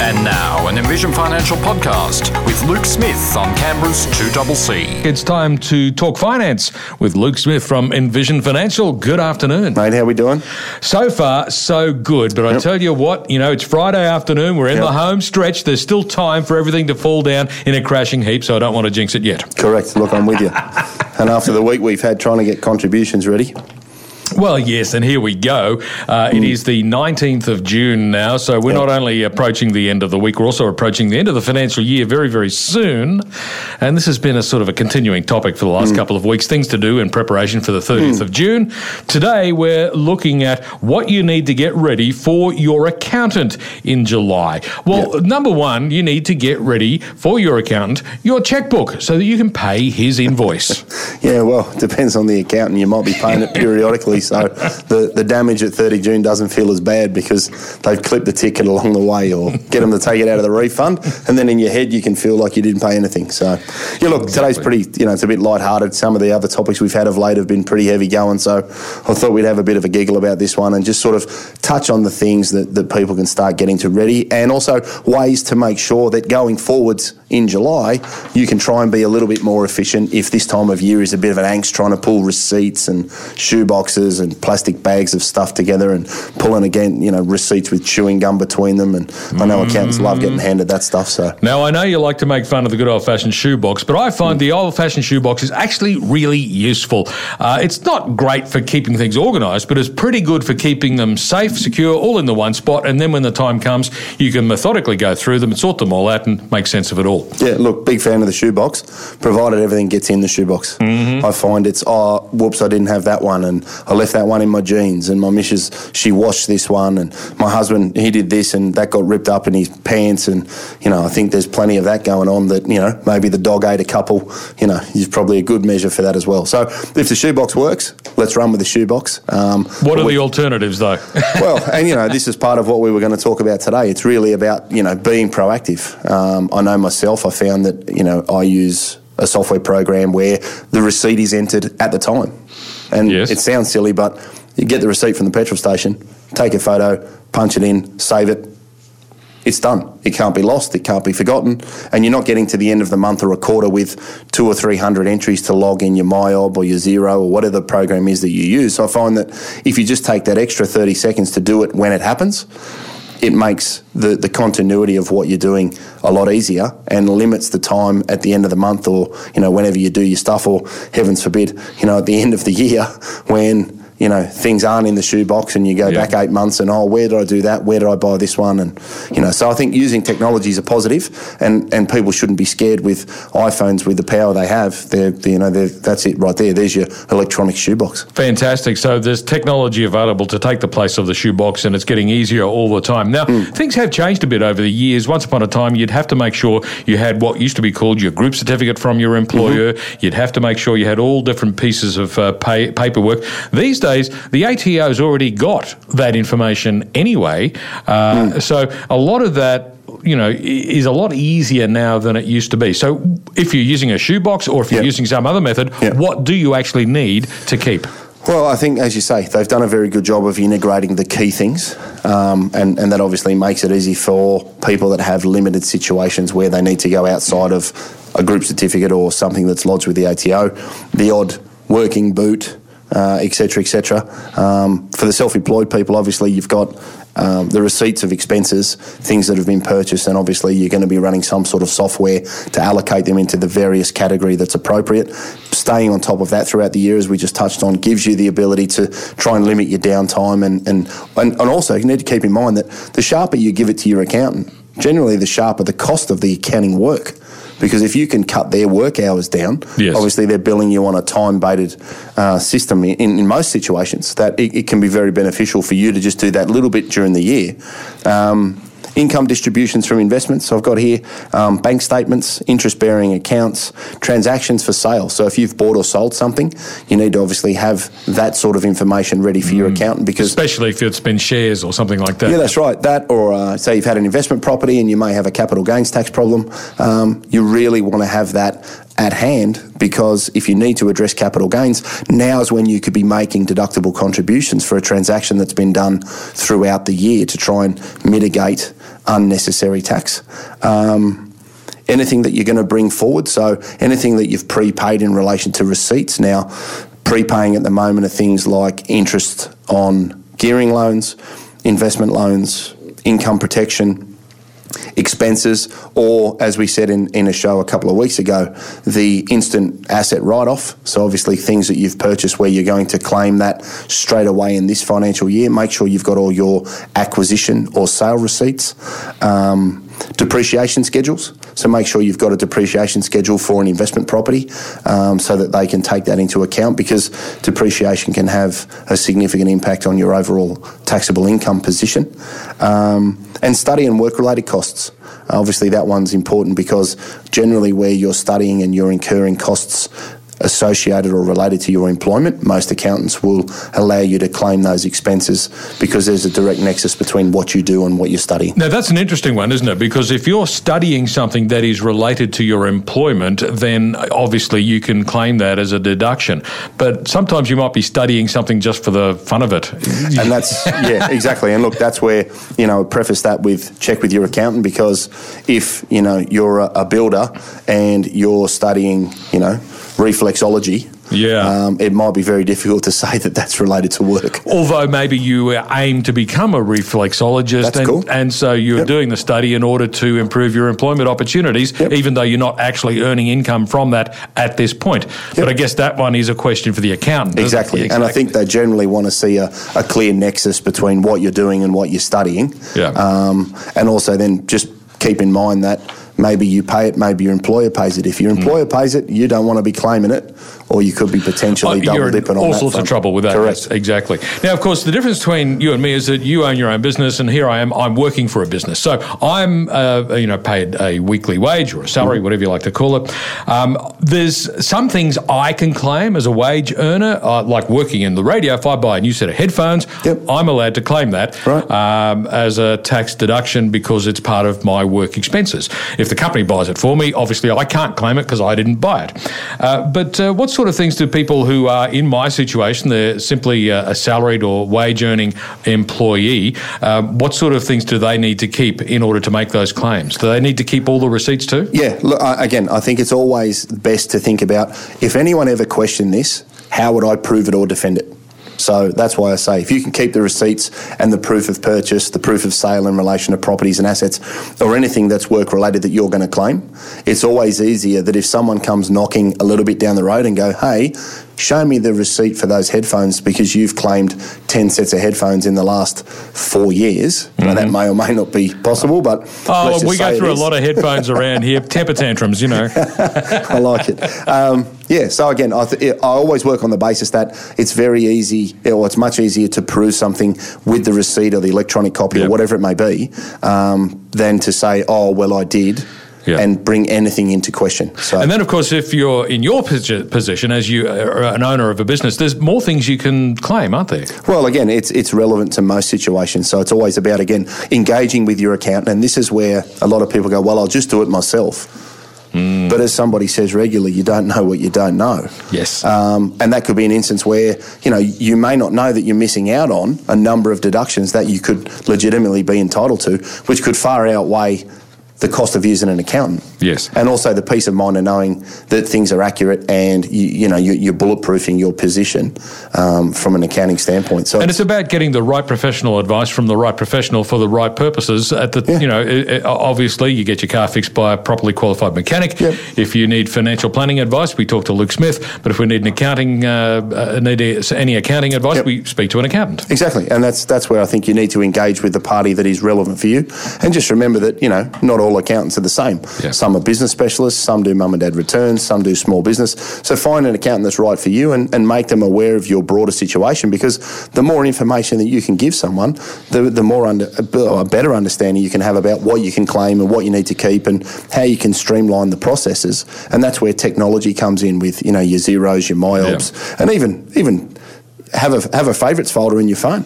And now, an Envision Financial podcast with Luke Smith on Canberra's 2CC. It's time to talk finance with Luke Smith from Envision Financial. Good afternoon. Mate, how we doing? So far, so good. But I Yep. tell you what, you know, it's Friday afternoon. We're in Yep. the home stretch. There's still time for everything to fall down in a crashing heap, so I don't want to jinx it yet. Correct. Look, I'm with you. and after the week we've had trying to get contributions ready, Well, yes, and here we go. Uh, It hmm. is the 19th of June now, so we're not only approaching the end of the week, we're also approaching the end of the financial year very, very soon. And this has been a sort of a continuing topic for the last hmm. couple of weeks things to do in preparation for the 30th hmm. of June. Today, we're looking at what you need to get ready for your accountant in July. Well, Yep. number one, you need to get ready for your accountant your checkbook so that you can pay his invoice. yeah, well, it depends on the accountant. You might be paying it periodically, so the, the damage at 30 June doesn't feel as bad because they've clipped the ticket along the way or get them to take it out of the refund, and then in your head you can feel like you didn't pay anything. So, yeah, look, today's pretty, you know, it's a bit light-hearted. Some of the other topics we've had of late have been pretty heavy going, so I thought we'd have a bit of a giggle about this one and just sort of touch on the things that, that people can start getting to ready and also ways to make sure that going forwards in July, you can try and be a little bit more efficient if this time of year is a bit of an angst trying to pull receipts and shoe boxes and plastic bags of stuff together and pulling again, you know, receipts with chewing gum between them. And I know accountants love getting handed that stuff. So Now, I know you like to make fun of the good old fashioned shoebox, but I find the old fashioned shoebox is actually really useful. Uh, it's not great for keeping things organised, but it's pretty good for keeping them safe, secure, all in the one spot. And then when the time comes, you can methodically go through them and sort them all out and make sense of it all. Yeah, look, big fan of the shoebox, provided everything gets in the shoebox. I find it's, oh, whoops, I didn't have that one, and I left that one in my jeans, and my missus, she washed this one, and my husband, he did this, and that got ripped up in his pants, and, you know, I think there's plenty of that going on that, you know, maybe the dog ate a couple, you know, is probably a good measure for that as well. So if the shoebox works, let's run with the shoebox. Um, What are we- the alternatives, though? well, and you know, this is part of what we were going to talk about today. It's really about you know being proactive. Um, I know myself. I found that you know I use a software program where the receipt is entered at the time, and Yes. it sounds silly, but you get the receipt from the petrol station, take a photo, punch it in, save it. It's done. It can't be lost. It can't be forgotten. And you're not getting to the end of the month or a quarter with two or three hundred entries to log in your MYOB or your Xero or whatever the program is that you use. So I find that if you just take that extra 30 seconds to do it when it happens, it makes the, the continuity of what you're doing a lot easier and limits the time at the end of the month or, you know, whenever you do your stuff or heavens forbid, you know, at the end of the year when you know, things aren't in the shoebox and you go Yeah. back eight months and, oh, where did I do that? Where did I buy this one? And, you know, so I think using technology is a positive and, and people shouldn't be scared with iPhones with the power they have. They're, you know, they're, that's it right there. There's your electronic shoebox. Fantastic. So there's technology available to take the place of the shoebox, and it's getting easier all the time. Now, things have changed a bit over the years. Once upon a time, you'd have to make sure you had what used to be called your group certificate from your employer. You'd have to make sure you had all different pieces of uh, pay, paperwork. These days, the ATO's already got that information anyway. Uh, So a lot of that you know, is a lot easier now than it used to be. So, if you're using a shoebox or if you're Yeah. using some other method, Yeah. what do you actually need to keep? Well, I think, as you say, they've done a very good job of integrating the key things, um, and, and that obviously makes it easy for people that have limited situations where they need to go outside of a group certificate or something that's lodged with the ATO, the odd working boot, uh, et cetera, et cetera. Um, for the self-employed people, obviously, you've got um, the receipts of expenses, things that have been purchased, and obviously you're going to be running some sort of software to allocate them into the various category that's appropriate. Staying on top of that throughout the year, as we just touched on, gives you the ability to try and limit your downtime, and and and, and also you need to keep in mind that the sharper you give it to your accountant, generally the sharper the cost of the accounting work. Because if you can cut their work hours down, Yes. obviously they're billing you on a time-based uh, system in, in most situations. That it, it can be very beneficial for you to just do that little bit during the year. Um, income distributions from investments. So I've got here um, bank statements, interest-bearing accounts, transactions for sale. So if you've bought or sold something, you need to obviously have that sort of information ready for your accountant because especially if it's been shares or something like that. yeah, that's right. That, or uh, say you've had an investment property and you may have a capital gains tax problem, um, you really want to have that at hand because if you need to address capital gains, now is when you could be making deductible contributions for a transaction that's been done throughout the year to try and mitigate unnecessary tax. Um, anything that you're going to bring forward, so anything that you've prepaid in relation to receipts. Now, prepaying at the moment are things like interest on gearing loans, investment loans, income protection, expenses, or as we said in, in a show a couple of weeks ago, the instant asset write off. So, obviously, things that you've purchased where you're going to claim that straight away in this financial year. Make sure you've got all your acquisition or sale receipts. Um, depreciation schedules. So make sure you've got a depreciation schedule for an investment property um, so that they can take that into account because depreciation can have a significant impact on your overall taxable income position. Um, and study and work related costs. Obviously, that one's important because generally, where you're studying and you're incurring costs associated or related to your employment, most accountants will allow you to claim those expenses because there's a direct nexus between what you do and what you study. Now, that's an interesting one, isn't it? Because if you're studying something that is related to your employment, then obviously you can claim that as a deduction. But sometimes you might be studying something just for the fun of it. And that's, yeah, exactly. And look, that's where, you know, preface that with check with your accountant because if, you know, you're a, builder and you're studying, you know, reflexology, yeah. Um, it might be very difficult to say that that's related to work. Although maybe you aim to become a reflexologist, that's and, cool. and so you're yep. doing the study in order to improve your employment opportunities, yep. even though you're not actually earning income from that at this point. Yep. But I guess that one is a question for the accountant. Exactly. exactly. And I think they generally want to see a, a, clear nexus between what you're doing and what you're studying. Yeah. Um, and also then just keep in mind that maybe you pay it, maybe your employer pays it. If your hmm. employer mm. pays it, you don't want to be claiming it, or you could be potentially double dipping on all that sorts of trouble with that. Correct. Yes, exactly. Now, of course, the difference between you and me is that you own your own business, and here I am. I'm working for a business, so I'm uh, you know paid a weekly wage or a salary, mm. whatever you like to call it. Um, there's some things I can claim as a wage earner, uh, like working in the radio. If I buy a new set of headphones, yep. I'm allowed to claim that right. um, as a tax deduction because it's part of my work expenses. If the company buys it for me. Obviously, I can't claim it because I didn't buy it. Uh, but uh, what sort of things do people who are in my situation, they're simply uh, a salaried or wage earning employee, um, what sort of things do they need to keep in order to make those claims? Do they need to keep all the receipts too? Yeah, look, again, I think it's always best to think about if anyone ever questioned this, how would I prove it or defend it? So that's why I say if you can keep the receipts and the proof of purchase, the proof of sale in relation to properties and assets, or anything that's work related that you're going to claim, it's always easier that if someone comes knocking a little bit down the road and go, hey, show me the receipt for those headphones because you've claimed 10 sets of headphones in the last four years. Mm-hmm. Now, that may or may not be possible, but. Oh, we go through a lot of headphones around here, temper tantrums, you know. I like it. Um, yeah, so again, I, th- I always work on the basis that it's very easy, or it's much easier to prove something with the receipt or the electronic copy yep. or whatever it may be um, than to say, oh, well, I did yeah. and bring anything into question. So, and then, of course, if you're in your position as you are an owner of a business, there's more things you can claim, aren't there? Well, again, it's it's relevant to most situations. So it's always about again engaging with your accountant, and this is where a lot of people go, "Well, I'll just do it myself." Mm. But as somebody says regularly, you don't know what you don't know. Yes. Um, and that could be an instance where, you know, you may not know that you're missing out on a number of deductions that you could legitimately be entitled to, which could far outweigh the cost of using an accountant. Yes. And also the peace of mind of knowing that things are accurate and you, you know you, are bulletproofing your position um, from an accounting standpoint. So and it's about getting the right professional advice from the right professional for the right purposes. At the yeah. you know it, it, obviously you get your car fixed by a properly qualified mechanic. Yep. If you need financial planning advice, we talk to Luke Smith. But if we need an accounting uh, uh need any accounting advice, yep. we speak to an accountant. Exactly, and that's that's where I think you need to engage with the party that is relevant for you, and just remember that you know not all all accountants are the same. Yeah. Some are business specialists, some do mum and dad returns, some do small business. So find an accountant that's right for you and, and make them aware of your broader situation because the more information that you can give someone, the, the more under, a better understanding you can have about what you can claim and what you need to keep and how you can streamline the processes. And that's where technology comes in with, you know, your Xeros, your MYOBs, yeah. and even even have a have a favourites folder in your phone.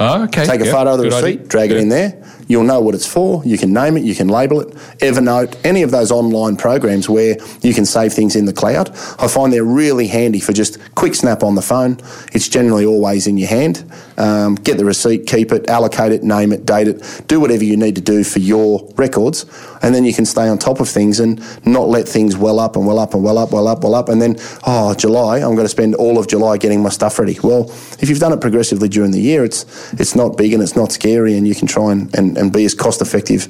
Oh, okay. Take a yep. photo of the Good receipt, idea. drag it in there, you'll know what it's for. You can name it, you can label it. Evernote, any of those online programs where you can save things in the cloud, I find they're really handy for just quick snap on the phone. It's generally always in your hand. Um, get the receipt, keep it, allocate it, name it, date it, do whatever you need to do for your records, and then you can stay on top of things and not let things well up and well up and well up, well up, well up, and then, oh, July, I'm going to spend all of July getting my stuff ready. Well, if you've done it progressively during the year, it's it's not big and it's not scary, and you can try and, and, and be as cost effective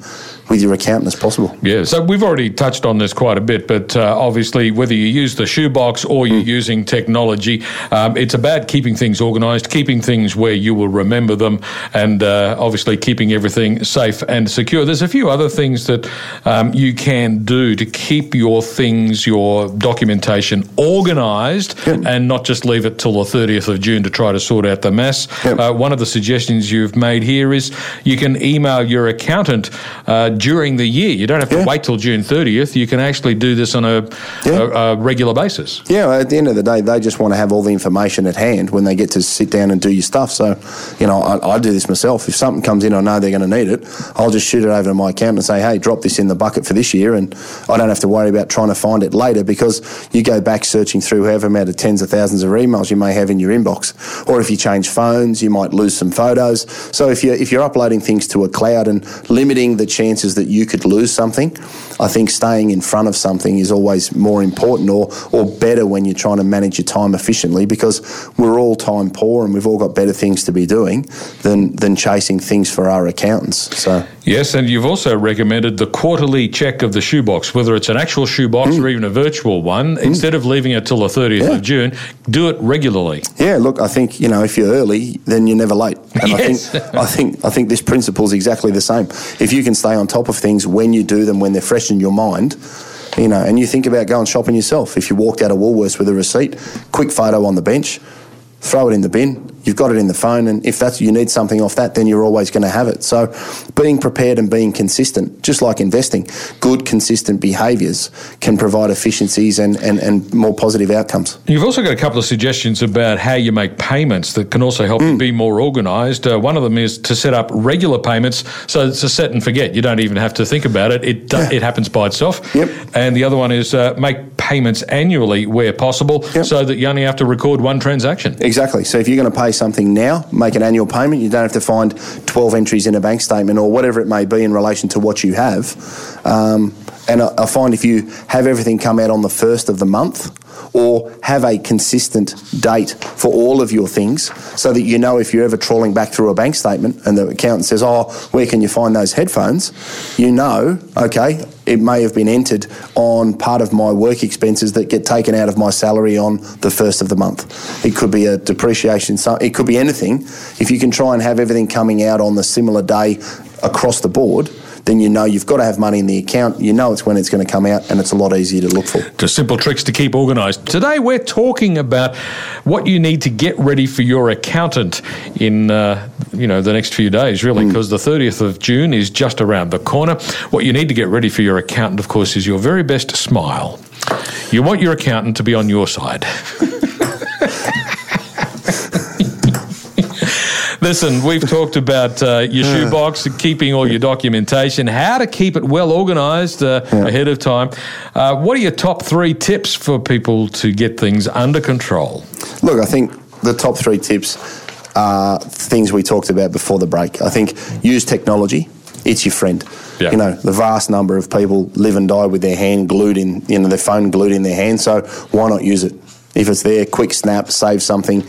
with your accountant as possible. Yeah, so we've already touched on this quite a bit, but uh, obviously, whether you use the shoebox or you're mm. using technology, um, it's about keeping things organised, keeping things where you will remember them, and uh, obviously keeping everything safe and secure. There's a few other things that um, you can do to keep your things, your documentation organised, and not just leave it till the 30th of June to try to sort out the mess. Uh, one of the suggestions you've made here is you can email your accountant uh, during the year. You don't have to yeah. wait till June 30th. You can actually do this on a, yeah. a, a, regular basis. Yeah, at the end of the day, they just want to have all the information at hand when they get to sit down and do your stuff. So, you know, I, I do this myself. If something comes in, I know they're going to need it. I'll just shoot it over to my accountant and say, hey, drop this in the bucket for this year. And I don't have to worry about trying to find it later because you go back searching through however amount of tens of thousands of emails you may have in your inbox. Or if you change phones, you might lose some photos. So if you're, if you're uploading things to a cloud and limiting the chances that you could lose something, I think staying in front of something is always more important or, or better when you're trying to manage your time efficiently because we're all time poor and we've all got better things to be doing than, than chasing things for our accountants. So Yes, and you've also recommended the quarterly check of the shoebox, whether it's an actual shoebox mm. or even a virtual one. Mm. Instead of leaving it till the 30th yeah. of June, do it regularly. Yeah, look, I think, you know, if you're early, then you're never late. And yes. I think I think I think this principle is exactly the same. If you can stay on top of things when you do them when they're fresh in your mind, you know, and you think about going shopping yourself. If you walked out of Woolworths with a receipt, quick photo on the bench, throw it in the bin. You've got it in the phone, and if that's you need something off that, then you're always going to have it. So, being prepared and being consistent, just like investing, good consistent behaviours can provide efficiencies and, and, and more positive outcomes. You've also got a couple of suggestions about how you make payments that can also help mm. you be more organised. Uh, one of them is to set up regular payments, so it's a set and forget. You don't even have to think about it; it yeah. it happens by itself. Yep. And the other one is uh, make payments annually where possible, yep. so that you only have to record one transaction. Exactly. So if you're going to pay something now, make an annual payment. You don't have to find 12 entries in a bank statement or whatever it may be in relation to what you have. Um, and I, I find if you have everything come out on the first of the month, or have a consistent date for all of your things so that you know if you're ever trawling back through a bank statement and the accountant says, Oh, where can you find those headphones? You know, okay, it may have been entered on part of my work expenses that get taken out of my salary on the first of the month. It could be a depreciation, it could be anything. If you can try and have everything coming out on the similar day across the board, then you know you've got to have money in the account. You know it's when it's going to come out, and it's a lot easier to look for. Just simple tricks to keep organised. Today we're talking about what you need to get ready for your accountant in uh, you know the next few days, really, because mm. the 30th of June is just around the corner. What you need to get ready for your accountant, of course, is your very best smile. You want your accountant to be on your side. Listen, we've talked about uh, your shoebox, keeping all your documentation, how to keep it well organised uh, yeah. ahead of time. Uh, what are your top three tips for people to get things under control? Look, I think the top three tips are things we talked about before the break. I think use technology. It's your friend. Yeah. You know, the vast number of people live and die with their hand glued in, you know, their phone glued in their hand. So why not use it? If it's there, quick snap, save something,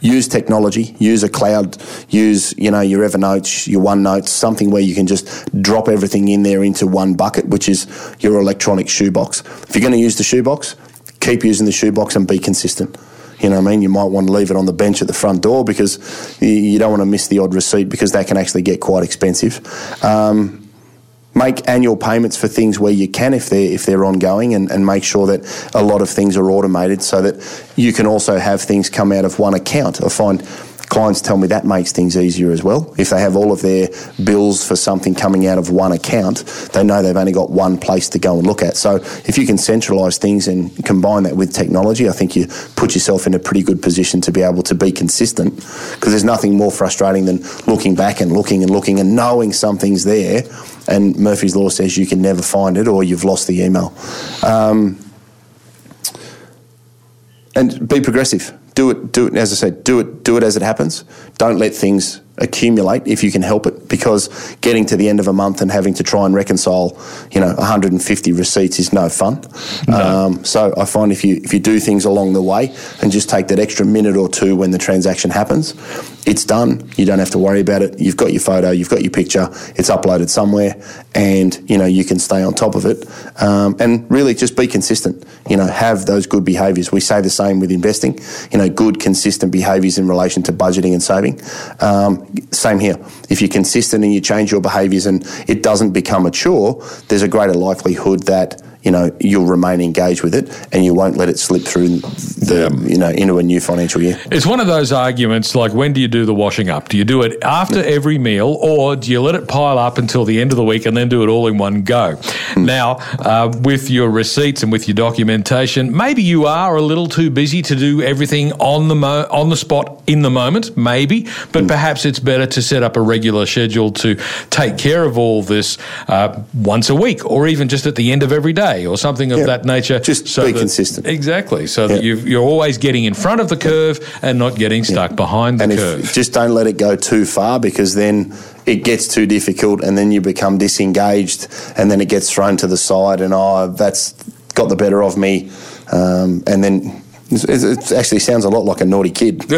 use technology, use a cloud, use you know your Evernote, your OneNote, something where you can just drop everything in there into one bucket, which is your electronic shoebox. If you're going to use the shoebox, keep using the shoebox and be consistent. You know what I mean? You might want to leave it on the bench at the front door because you don't want to miss the odd receipt because that can actually get quite expensive. Um, make annual payments for things where you can if they're if they're ongoing and, and make sure that a lot of things are automated so that you can also have things come out of one account. I find clients tell me that makes things easier as well. If they have all of their bills for something coming out of one account, they know they've only got one place to go and look at. So if you can centralise things and combine that with technology, I think you put yourself in a pretty good position to be able to be consistent because there's nothing more frustrating than looking back and looking and looking and knowing something's there and Murphy's Law says you can never find it or you've lost the email. Um, and be progressive. Do it. Do it. As I said, do it. Do it as it happens. Don't let things accumulate if you can help it because getting to the end of a month and having to try and reconcile you know 150 receipts is no fun no. Um, so I find if you if you do things along the way and just take that extra minute or two when the transaction happens it's done. You don't have to worry about it. You've got your photo you've got your picture. It's uploaded somewhere and you know you can stay on top of it. Um, and really just be consistent. You know have those good behaviors we say the same with investing. You know good consistent behaviors in relation to budgeting and saving. Um, same here. If you're consistent and you change your behaviours and it doesn't become a chore, there's a greater likelihood that you know you'll remain engaged with it and you won't let it slip through the yeah. you know into a new financial year. It's one of those arguments like when do you do the washing up? Do you do it after every meal or do you let it pile up until the end of the week and then do it all in one go? Mm. Now, uh, with your receipts and with your documentation, maybe you are a little too busy to do everything on the mo- on the spot in the moment, maybe, but mm. perhaps it's better to set up a regular schedule to take care of all this uh, once a week or even just at the end of every day day or something of yeah. that nature. Just so be that, consistent. Exactly. So yeah. that you are always getting in front of the curve and not getting stuck behind the and curve. just don't let it go too far because then it gets too difficult and then you become disengaged and then it gets thrown to the side and oh that's got the better of me um, and then it actually sounds a lot like a naughty kid. it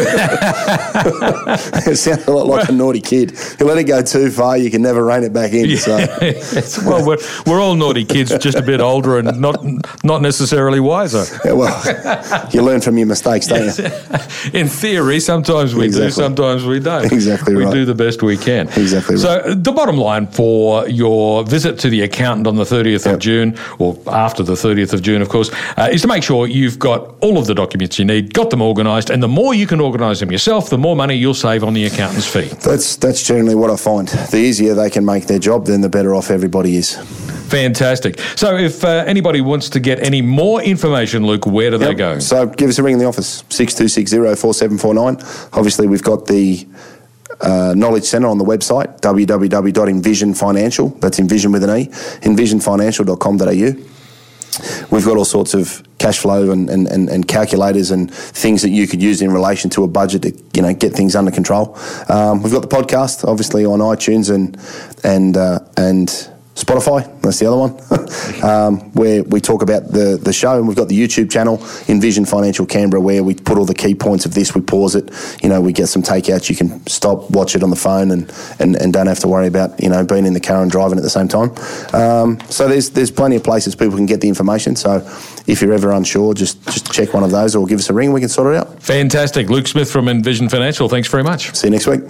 sounds a lot like a naughty kid. You let it go too far, you can never rein it back in. Yeah. So. well, we're, we're all naughty kids, just a bit older and not not necessarily wiser. Yeah, well, you learn from your mistakes, don't yes. you? In theory, sometimes we exactly. do, sometimes we don't. Exactly we right. We do the best we can. Exactly so right. So the bottom line for your visit to the accountant on the 30th yep. of June, or after the 30th of June, of course, uh, is to make sure you've got all of the documents you need, got them organised, and the more you can organise them yourself, the more money you'll save on the accountant's fee. That's that's generally what I find. The easier they can make their job, then the better off everybody is. Fantastic. So, if uh, anybody wants to get any more information, Luke, where do yep. they go? So, give us a ring in the office, 6260 4749. Obviously, we've got the uh, Knowledge Centre on the website, www.envisionfinancial, that's envision with an E, envisionfinancial.com.au. We've got all sorts of cash flow and, and, and, calculators and things that you could use in relation to a budget to you know get things under control. Um, we've got the podcast, obviously on iTunes and and uh, and Spotify, that's the other one, um, where we talk about the, the show. And we've got the YouTube channel, Envision Financial Canberra, where we put all the key points of this. We pause it, you know, we get some takeouts. You can stop, watch it on the phone, and, and, and don't have to worry about, you know, being in the car and driving at the same time. Um, so there's there's plenty of places people can get the information. So if you're ever unsure, just, just check one of those or give us a ring. We can sort it out. Fantastic. Luke Smith from Envision Financial, thanks very much. See you next week.